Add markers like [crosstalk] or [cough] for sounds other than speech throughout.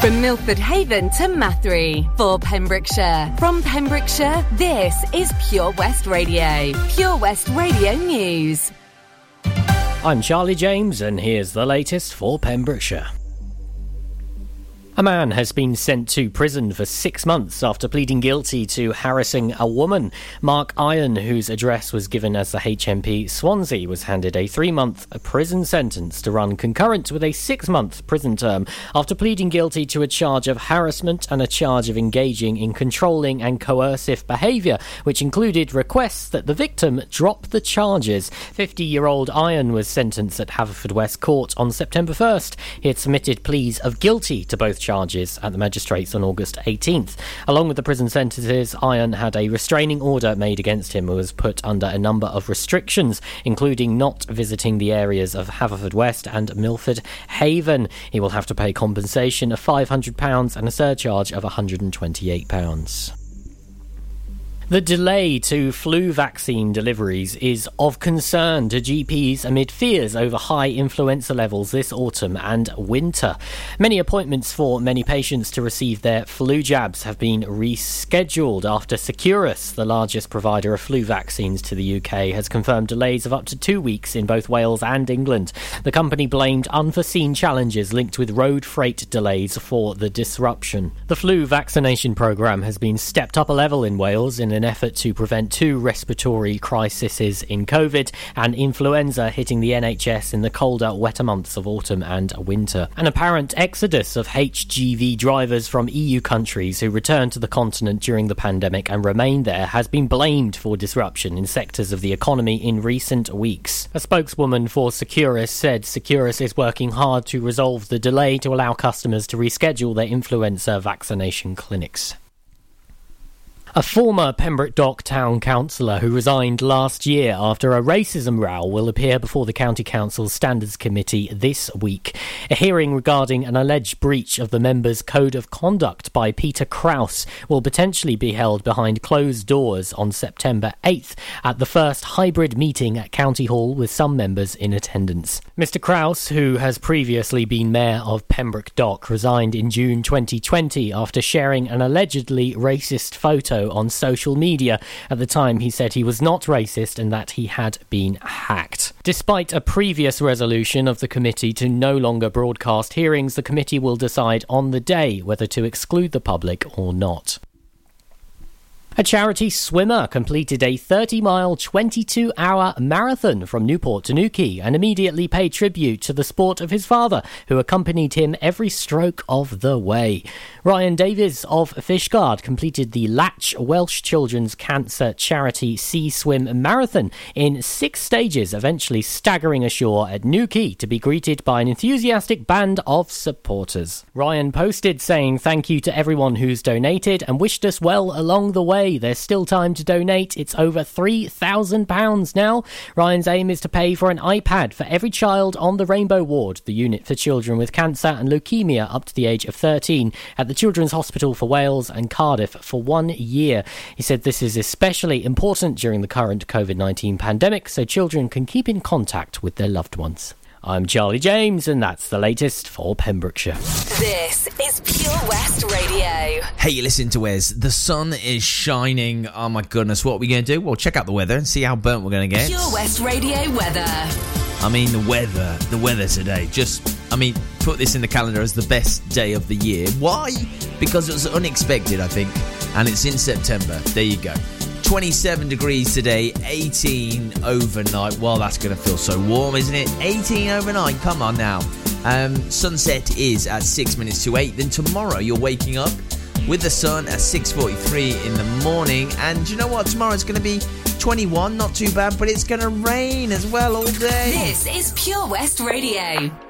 From Milford Haven to Mathry for Pembrokeshire. From Pembrokeshire, this is Pure West Radio. Pure West Radio News. I'm Charlie James, and here's the latest for Pembrokeshire. A man has been sent to prison for six months after pleading guilty to harassing a woman. Mark Iron, whose address was given as the HMP Swansea, was handed a three month prison sentence to run concurrent with a six month prison term after pleading guilty to a charge of harassment and a charge of engaging in controlling and coercive behaviour, which included requests that the victim drop the charges. 50 year old Iron was sentenced at Haverfordwest Court on September 1st. He had submitted pleas of guilty to both charges charges at the magistrates on August 18th. Along with the prison sentences, Iron had a restraining order made against him and was put under a number of restrictions, including not visiting the areas of Haverfordwest and Milford Haven. He will have to pay compensation of £500 and a surcharge of £128. The delay to flu vaccine deliveries is of concern to GPs amid fears over high influenza levels this autumn and winter. Many appointments for many patients to receive their flu jabs have been rescheduled after Seqirus, the largest provider of flu vaccines to the UK, has confirmed delays of up to two weeks in both Wales and England. The company blamed unforeseen challenges linked with road freight delays for the disruption. The flu vaccination programme has been stepped up a level in Wales in an effort to prevent two respiratory crises in COVID and influenza hitting the NHS in the colder, wetter months of autumn and winter. An apparent exodus of HGV drivers from EU countries who returned to the continent during the pandemic and remained there has been blamed for disruption in sectors of the economy in recent weeks. A spokeswoman for Seqirus said Seqirus is working hard to resolve the delay to allow customers to reschedule their influenza vaccination clinics. A former Pembroke Dock Town Councillor who resigned last year after a racism row will appear before the County Council's Standards Committee this week. A hearing regarding an alleged breach of the member's code of conduct by Peter Kraus will potentially be held behind closed doors on September 8th at the first hybrid meeting at County Hall with some members in attendance. Mr. Kraus, who has previously been Mayor of Pembroke Dock, resigned in June 2020 after sharing an allegedly racist photo on social media. At the time, he said he was not racist and that he had been hacked. Despite a previous resolution of the committee to no longer broadcast hearings, the committee will decide on the day whether to exclude the public or not. A charity swimmer completed a 30 mile, 22 hour marathon from Newport to Newquay and immediately paid tribute to the sport of his father, who accompanied him every stroke of the way. Ryan Davies of Fishguard completed the Latch Welsh Children's Cancer Charity Sea Swim Marathon in six stages, eventually staggering ashore at Newquay to be greeted by an enthusiastic band of supporters. Ryan posted saying thank you to everyone who's donated and wished us well along the way. There's still time to donate. It's over £3,000 now. Ryan's aim is to pay for an iPad for every child on the Rainbow Ward, the unit for children with cancer and leukemia up to the age of 13, at the Children's Hospital for Wales and Cardiff for one year. He said this is especially important during the current COVID 19 pandemic so children can keep in contact with their loved ones. I'm Charlie James, and that's the latest for Pembrokeshire. This is Pure West Radio. Hey, you listen to Wes. The sun is shining. Oh my goodness, what are we going to do? Well, check out the weather and see how burnt we're going to get. Pure West Radio weather. I mean, the weather, the weather today. Just, I mean, put this in the calendar as the best day of the year. Why? Because it was unexpected, I think, and it's in September. There you go. 27 degrees today, 18 overnight. Well, that's going to feel so warm, isn't it? 18 overnight. Come on now. Um, sunset is at 6 minutes to 8. Then tomorrow you're waking up with the sun at 6:43 in the morning. And you know what? Tomorrow it's going to be 21, not too bad, but it's going to rain as well all day. This is Pure West Radio.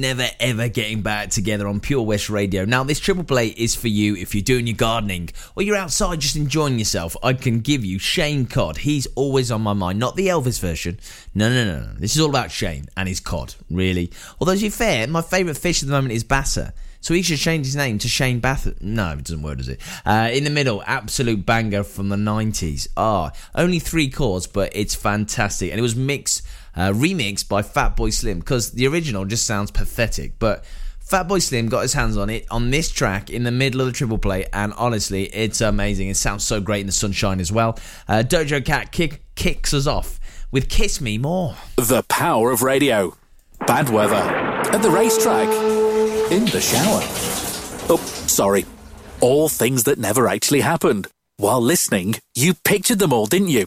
Never ever getting back together on Pure West Radio. Now, this triple play is for you if you're doing your gardening or you're outside just enjoying yourself. I can give you Shane Codd. He's always on my mind, not the Elvis version. No, no, no, no. This is all about Shane and his cod, really. Although, to be fair, my favourite fish at the moment is Bassa. So he should change his name to Shane Bath. No, it doesn't work, does it? Uh, in the middle, absolute banger from the 90s. Ah, only three chords, but it's fantastic. And it was mixed uh, remixed by Fatboy Slim because the original just sounds pathetic. But Fatboy Slim got his hands on it on this track in the middle of the triple play, and honestly, it's amazing. It sounds so great in the sunshine as well. Uh, Doja Cat kick, kicks us off with Kiss Me More. The power of radio. Bad weather. At the racetrack. In the shower. Oh, sorry. All things that never actually happened. While listening, you pictured them all, didn't you?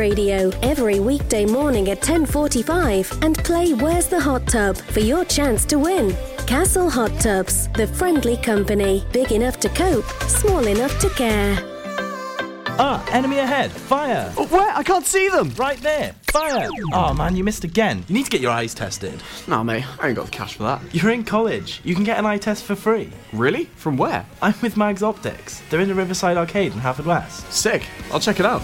Radio every weekday morning at 10:45 and play Where's the Hot Tub for your chance to win. Castle Hot Tubs, the friendly company, big enough to cope, small enough to care. Ah, enemy ahead! Fire! Oh, where? I can't see them! Right there! Fire! Oh man, you missed again. You need to get your eyes tested. Nah, mate, I ain't got the cash for that. You're in college. You can get an eye test for free. Really? From where? I'm with Mags Optics. They're in the Riverside Arcade in Haverfordwest. Sick. I'll check it out.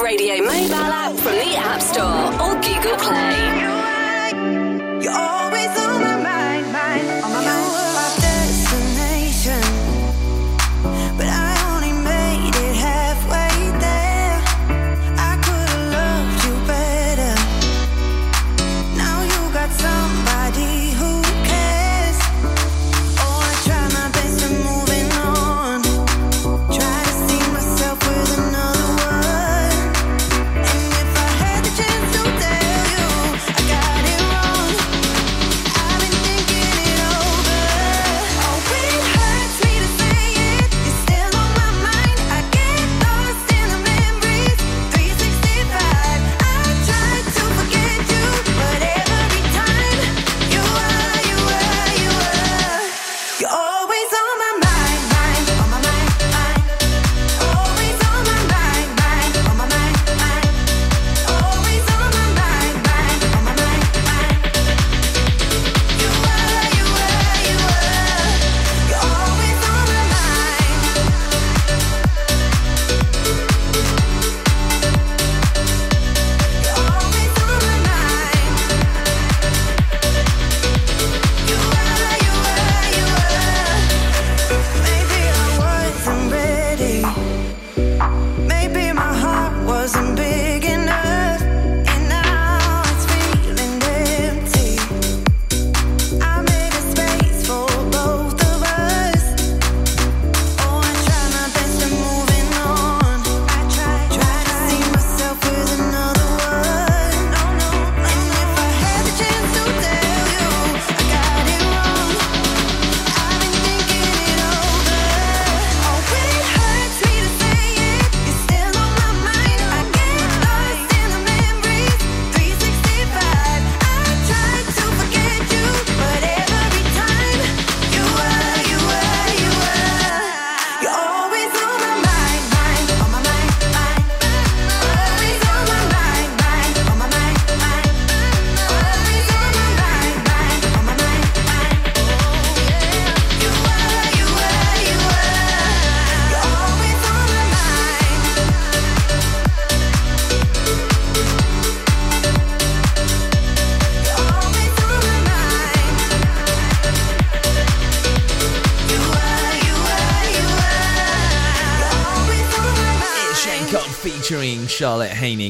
Radio mobile app.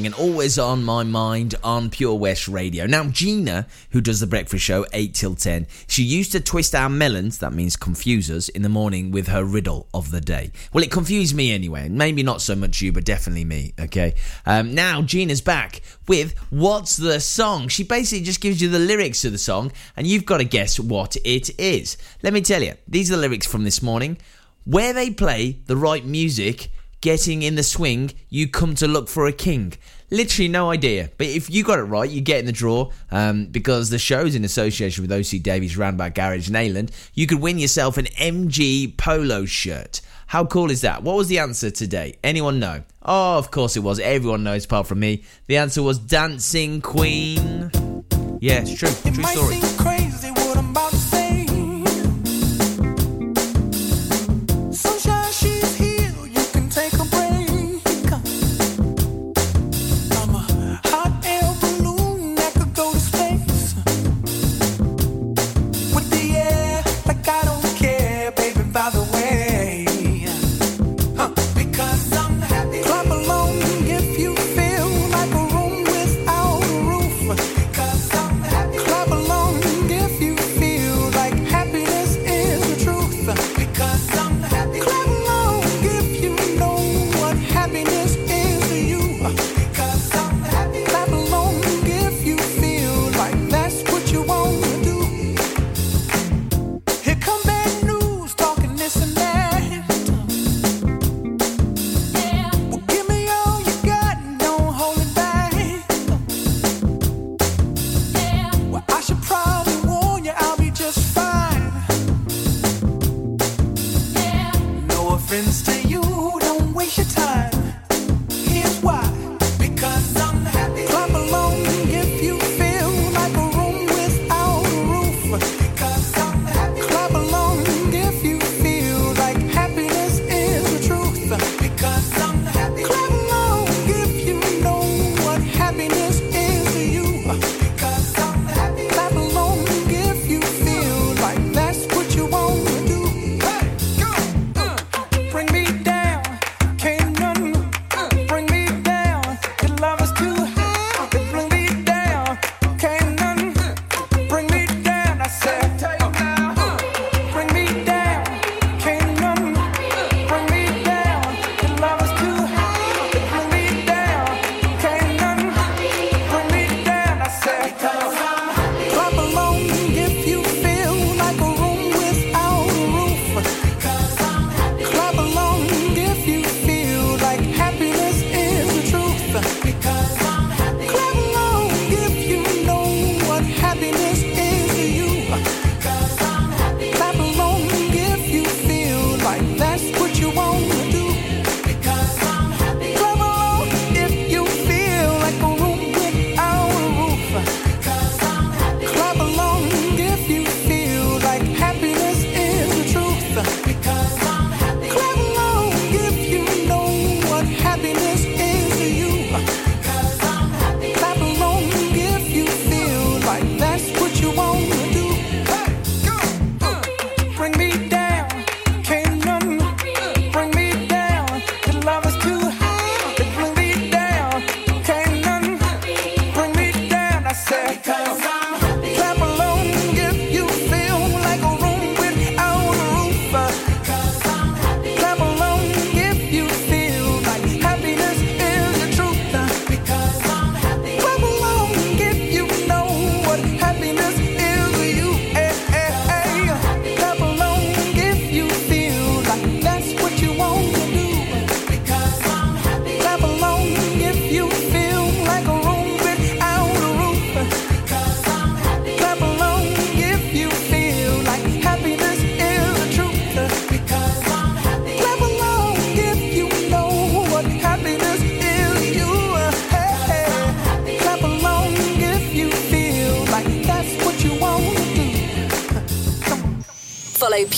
and always on my mind on Pure West Radio. Now, Gina, who does the breakfast show 8 till 10, she used to twist our melons, that means confuse us, in the morning with her riddle of the day. Well, it confused me anyway. Maybe not so much you, but definitely me, okay? Um, now, Gina's back with What's the Song? She basically just gives you the lyrics to the song and you've got to guess what it is. Let me tell you, these are the lyrics from this morning. Where they play the right music getting in the swing, you come to look for a king. Literally no idea. But if you got it right, you get in the draw um, because the show's in association with OC Davies Roundabout Garage Neyland. You could win yourself an MG polo shirt. How cool is that? What was the answer today? Anyone know? Oh, of course it was. Everyone knows apart from me. The answer was Dancing Queen. Yeah, it's true. True story.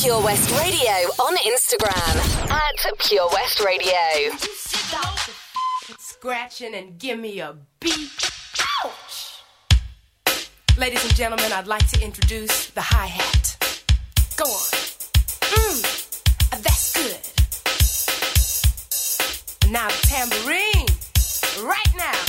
Pure West Radio on Instagram at Pure West Radio. Scratching and give me a beat. Ouch! Ladies and gentlemen, I'd like to introduce the hi hat. Go on. Mmm, that's good. Now the tambourine. Right now.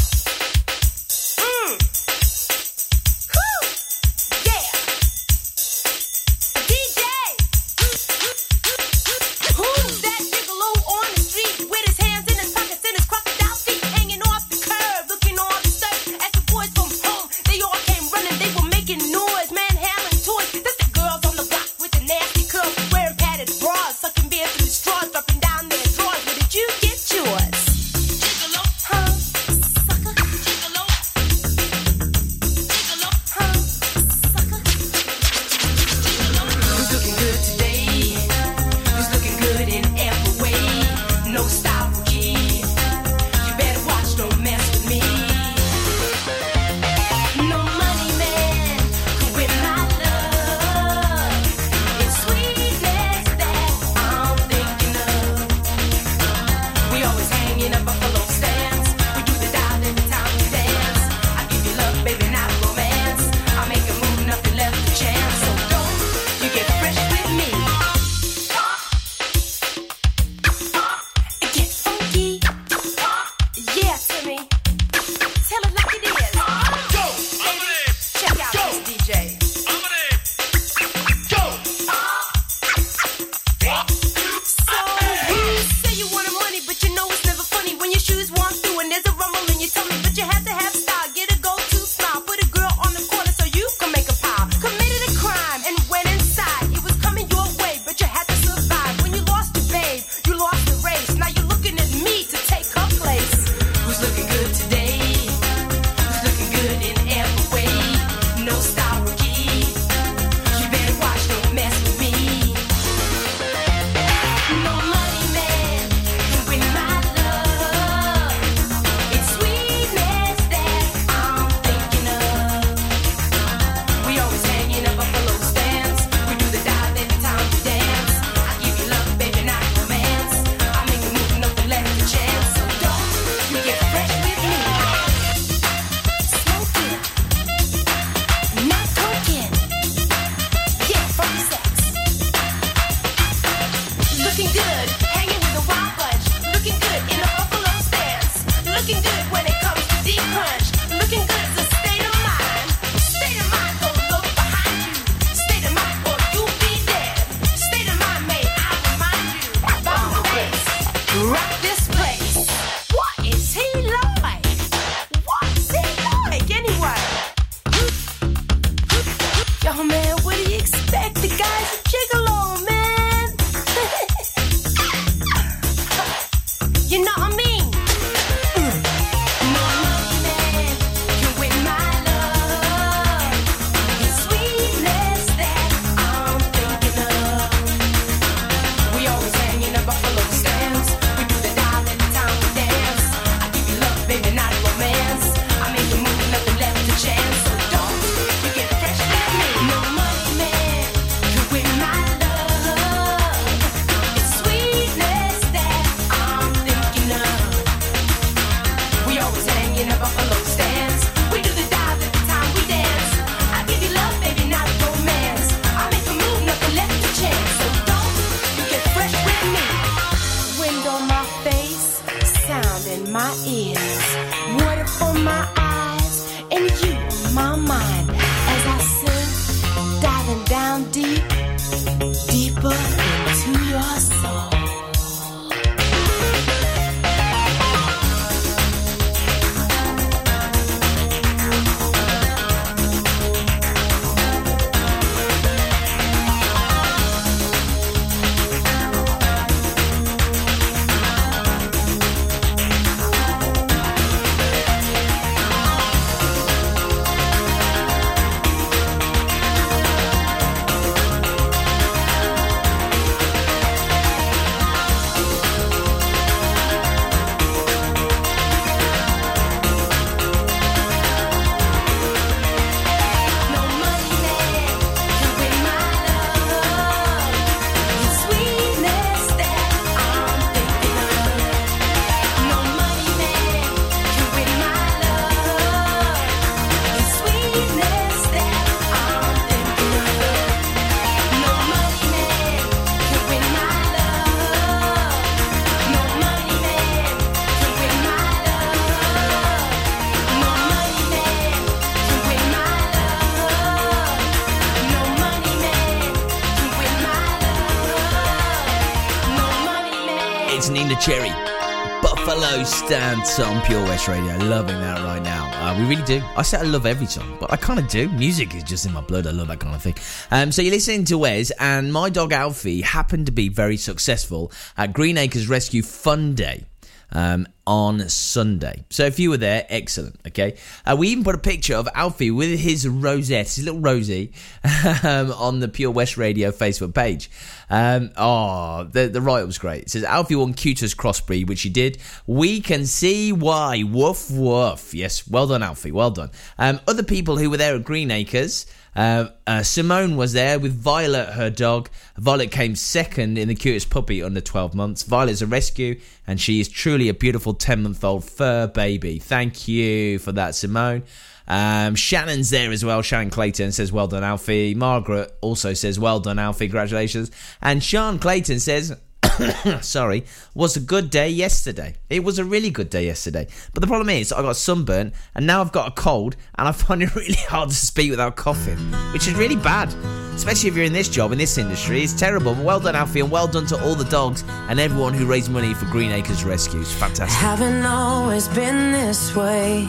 Stance on Pure West Radio. Loving that right now. Uh, we really do. I say I love every song, but I kind of do. Music is just in my blood. I love that kind of thing. Um, so you're listening to Wes, and my dog Alfie happened to be very successful at Green Acres Rescue Fun Day. Um, on Sunday. So if you were there, excellent. Okay. Uh, we even put a picture of Alfie with his rosette, his little Rosie, [laughs] um, on the Pure West Radio Facebook page. Um, oh, the the write up's great. It says Alfie won cutest crossbreed, which he did. We can see why. Woof woof. Yes, well done, Alfie. Well done. Um, other people who were there at Green Acres. Uh, uh, Simone was there with Violet, her dog. Violet came second in the cutest puppy under 12 months. Violet's a rescue, and she is truly a beautiful 10 month old fur baby. Thank you for that, Simone. Um, Shannon's there as well. Shannon Clayton says, Well done, Alfie. Margaret also says, Well done, Alfie. Congratulations. And Sean Clayton says, [coughs] sorry, was a good day yesterday. It was a really good day yesterday. But the problem is, I got sunburnt and now I've got a cold and I find it [laughs] really hard to speak without coughing, which is really bad. Especially if you're in this job, in this industry. It's terrible. But well done, Alfie, and well done to all the dogs and everyone who raised money for Green Acres Rescues. Fantastic. Haven't always been this way.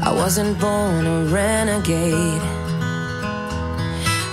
I wasn't born a renegade.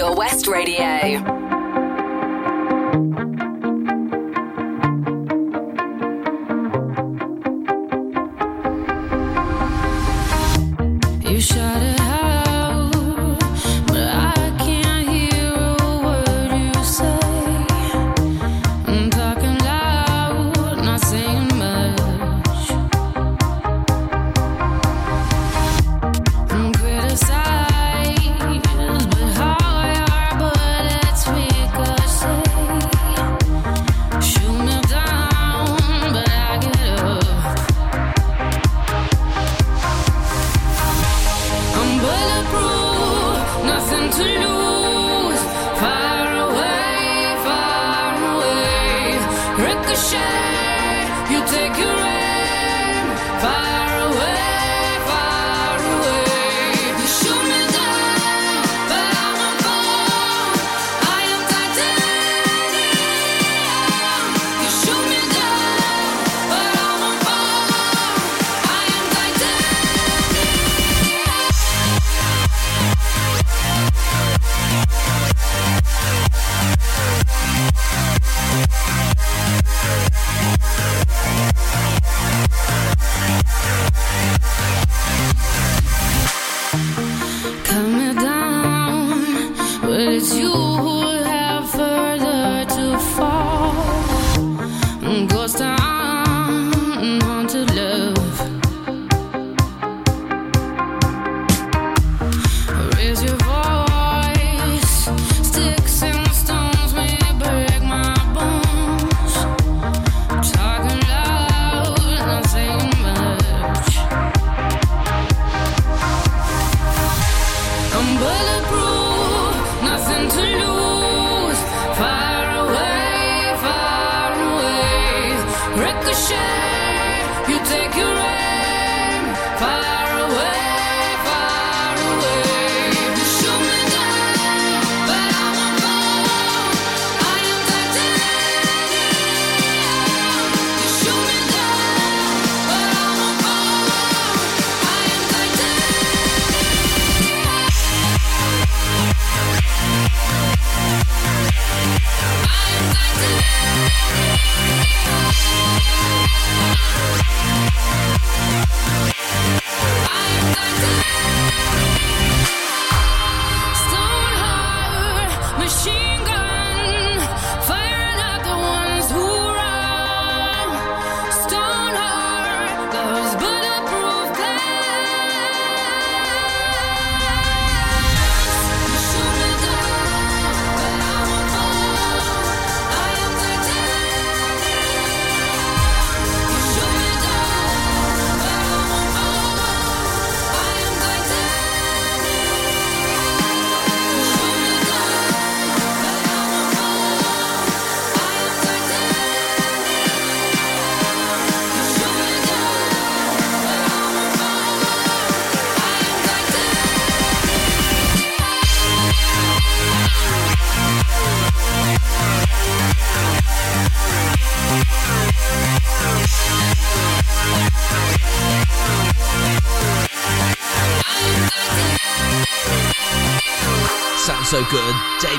Pure West Radio.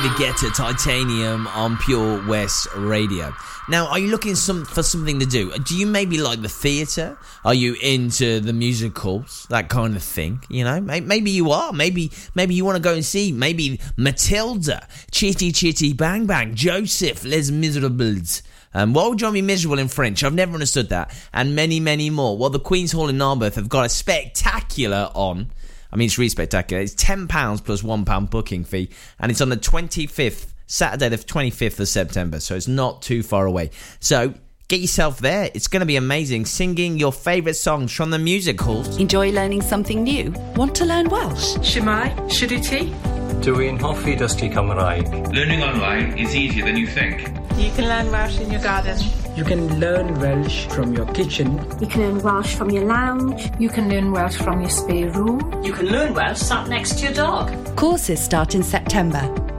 David Guetta, Titanium on Pure West Radio. Now, are you looking some for something to do? Do you maybe like the theatre? Are you into the musicals? That kind of thing, you know? Maybe you are. Maybe maybe you want to go and see maybe Matilda, Chitty Chitty Bang Bang, Joseph, Les Miserables. Um, why would you want miserable in French? I've never understood that. And many, many more. Well, the Queen's Hall in Narberth have got a spectacular on. I mean, it's really spectacular. It's £10 plus £1 booking fee, and it's on the 25th, Saturday, the 25th of September, so it's not too far away. So get yourself there. It's going to be amazing. Singing your favourite songs from the music halls. Enjoy learning something new? Want to learn Welsh? Shemai, Shuduti? Dwi'n hoffi dysgu Cymraeg. Learning online is easier than you think. You can learn Welsh in your garden. You can learn Welsh from your kitchen. You can learn Welsh from your lounge. You can learn Welsh from your spare room. You can learn Welsh sat next to your dog. Courses start in September.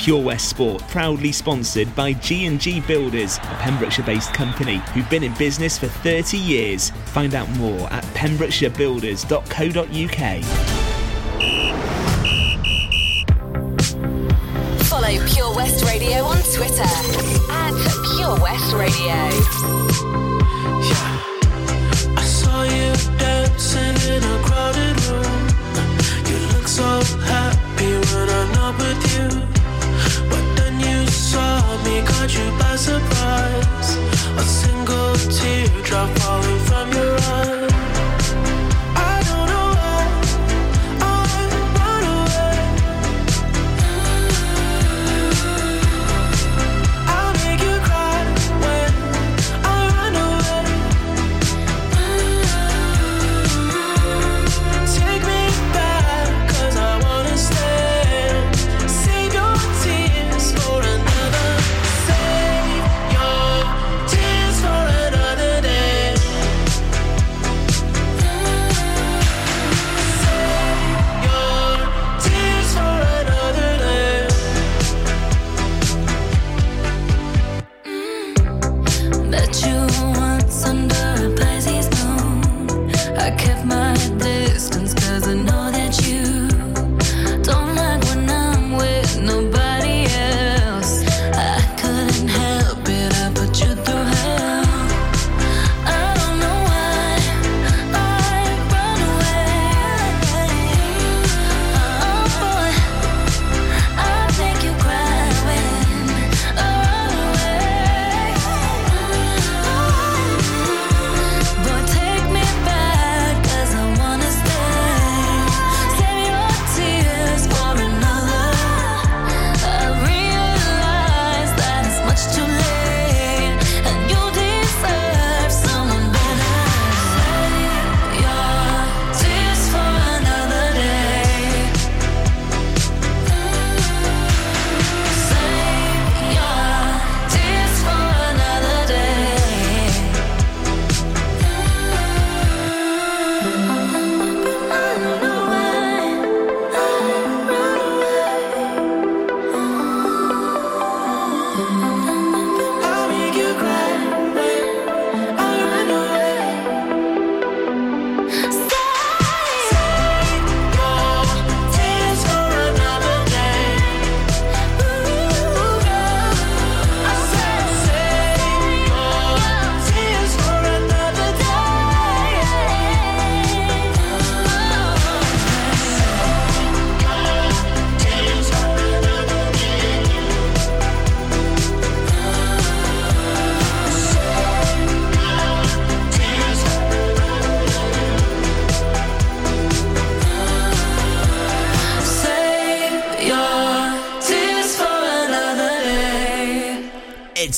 Pure West Sport, proudly sponsored by G&G Builders, a Pembrokeshire-based company who've been in business for 30 years. Find out more at pembrokeshirebuilders.co.uk. Follow Pure West Radio on Twitter at Pure West Radio.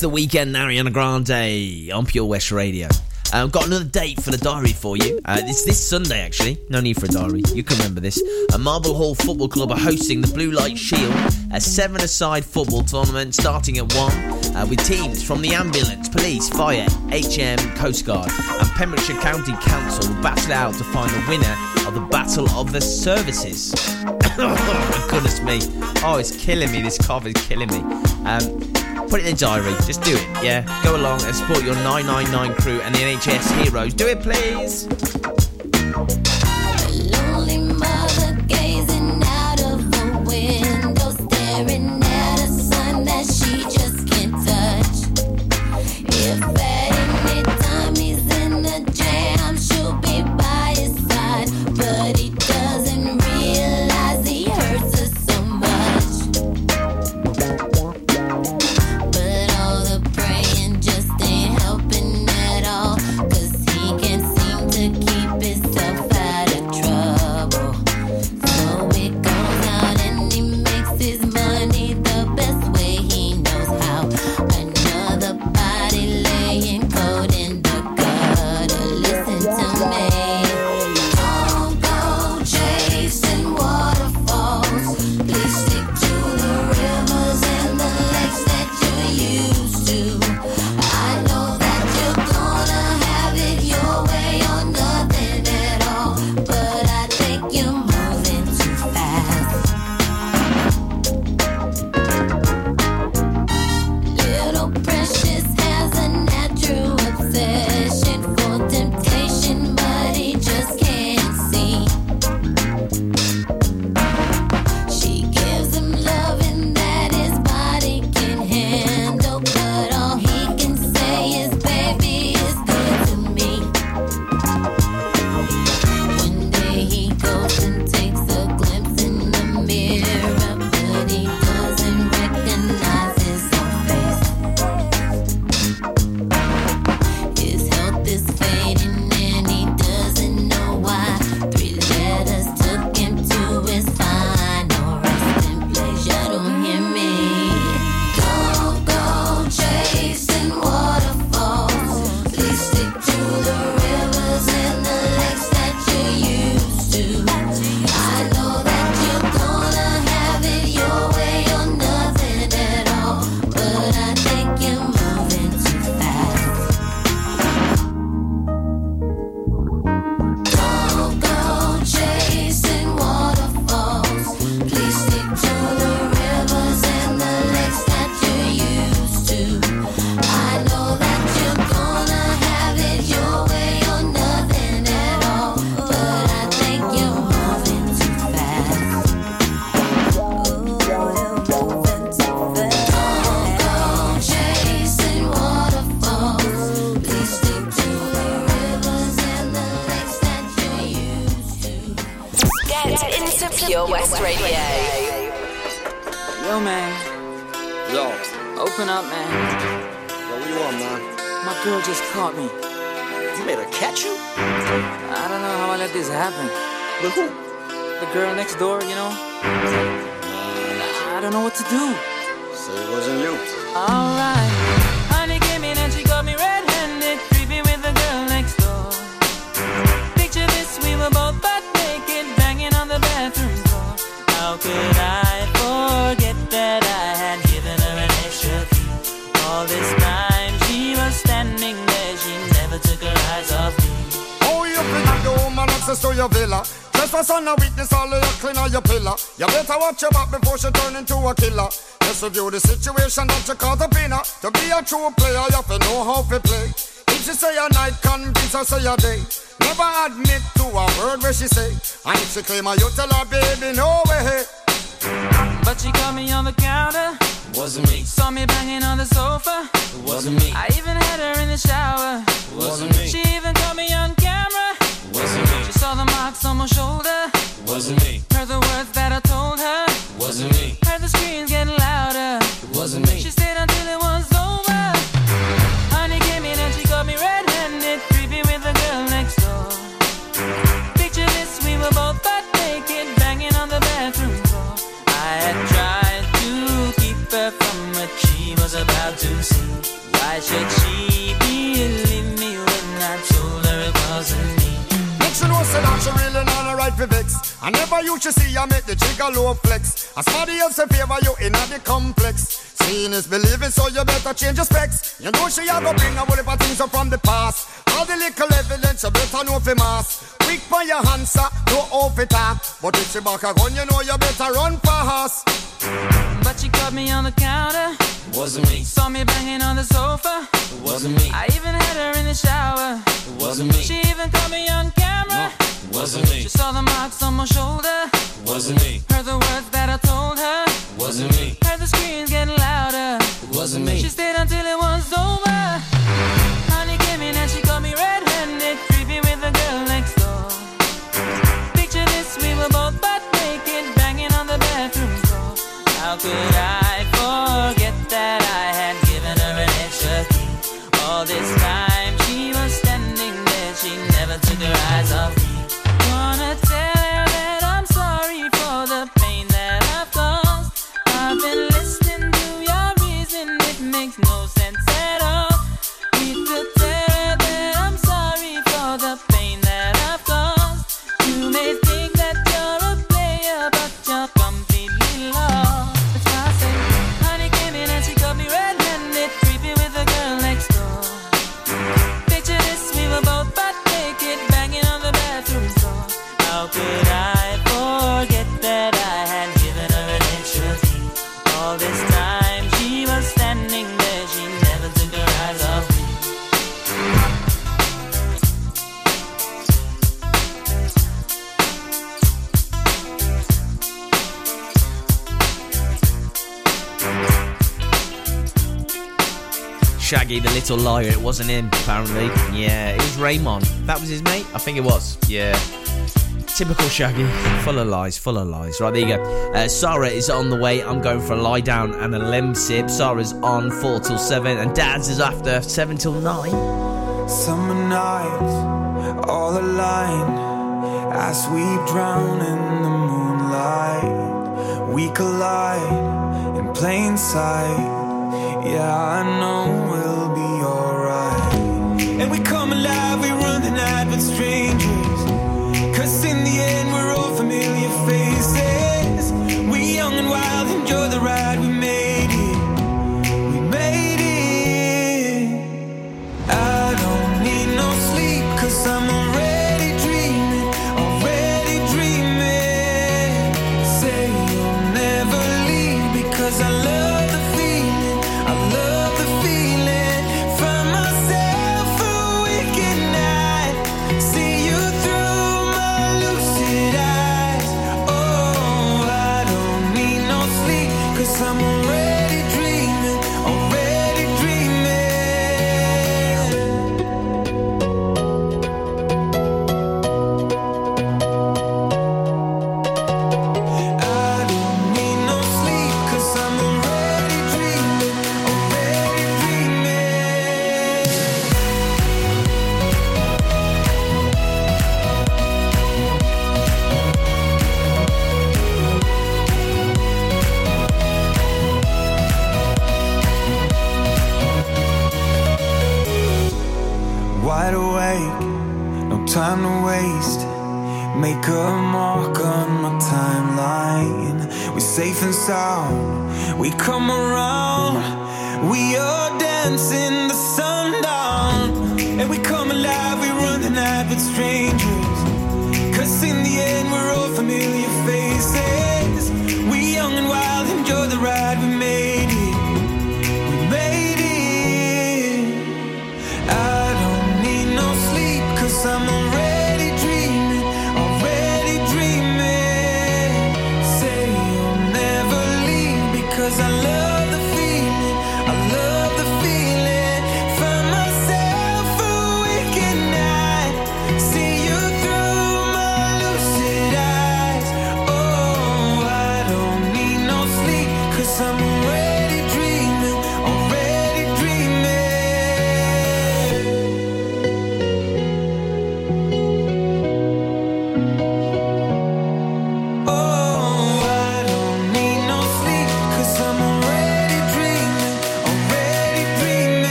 The Weeknd, Ariana Grande on Pure West Radio. Uh, got another date for the diary for you. Uh, it's this Sunday, actually. No need for a diary. You can remember this. A Marble Hall Football Club are hosting the Blue Light Shield, a seven-a-side football tournament starting at one, uh, with teams from the ambulance, police, fire, HM, Coast Guard, and Pembrokeshire County Council will battle out to find the winner of the Battle of the Services. [coughs] oh, goodness me! Oh, it's killing me. This cough is killing me. Um, Put it in the diary. Just do it. Yeah. Go along and support your 999 crew and the NHS heroes. Do it, please. She claim a you tell her baby. Better change your specs. You know she a go bring a whole heap of things up from the past. All the little evidence you better know for mass. Quick for your answer, no off it talk. But if she back a gun, you know you better run fast. But she caught me on the counter. Wasn't me. Saw me banging on the sofa. It wasn't me. I even had her in the shower. It wasn't me. She even caught me on camera. It wasn't me. She saw the marks on my shoulder. It wasn't me. Heard the words that I told her. It wasn't me. Heard the screams getting louder. Wasn't me. She stayed until it was over. Little Liar. It wasn't him, apparently. Yeah, it was Raymond. That was his mate? I think it was. Yeah. Typical Shaggy. Full of lies, full of lies. Right, there you go. Uh, Sarah is on the way. I'm going for a lie down and a Lemsip. Sarah's on 4 till 7, and Dad's is after 7 till 9. Summer nights, all aligned as we drown in the moonlight. We collide in plain sight. Yeah, I know we'll. And we come alive, we run the night with strangers. Cause in the end, we're all familiar faces.